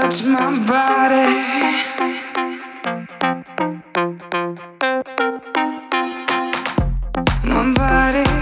touch my body. My body.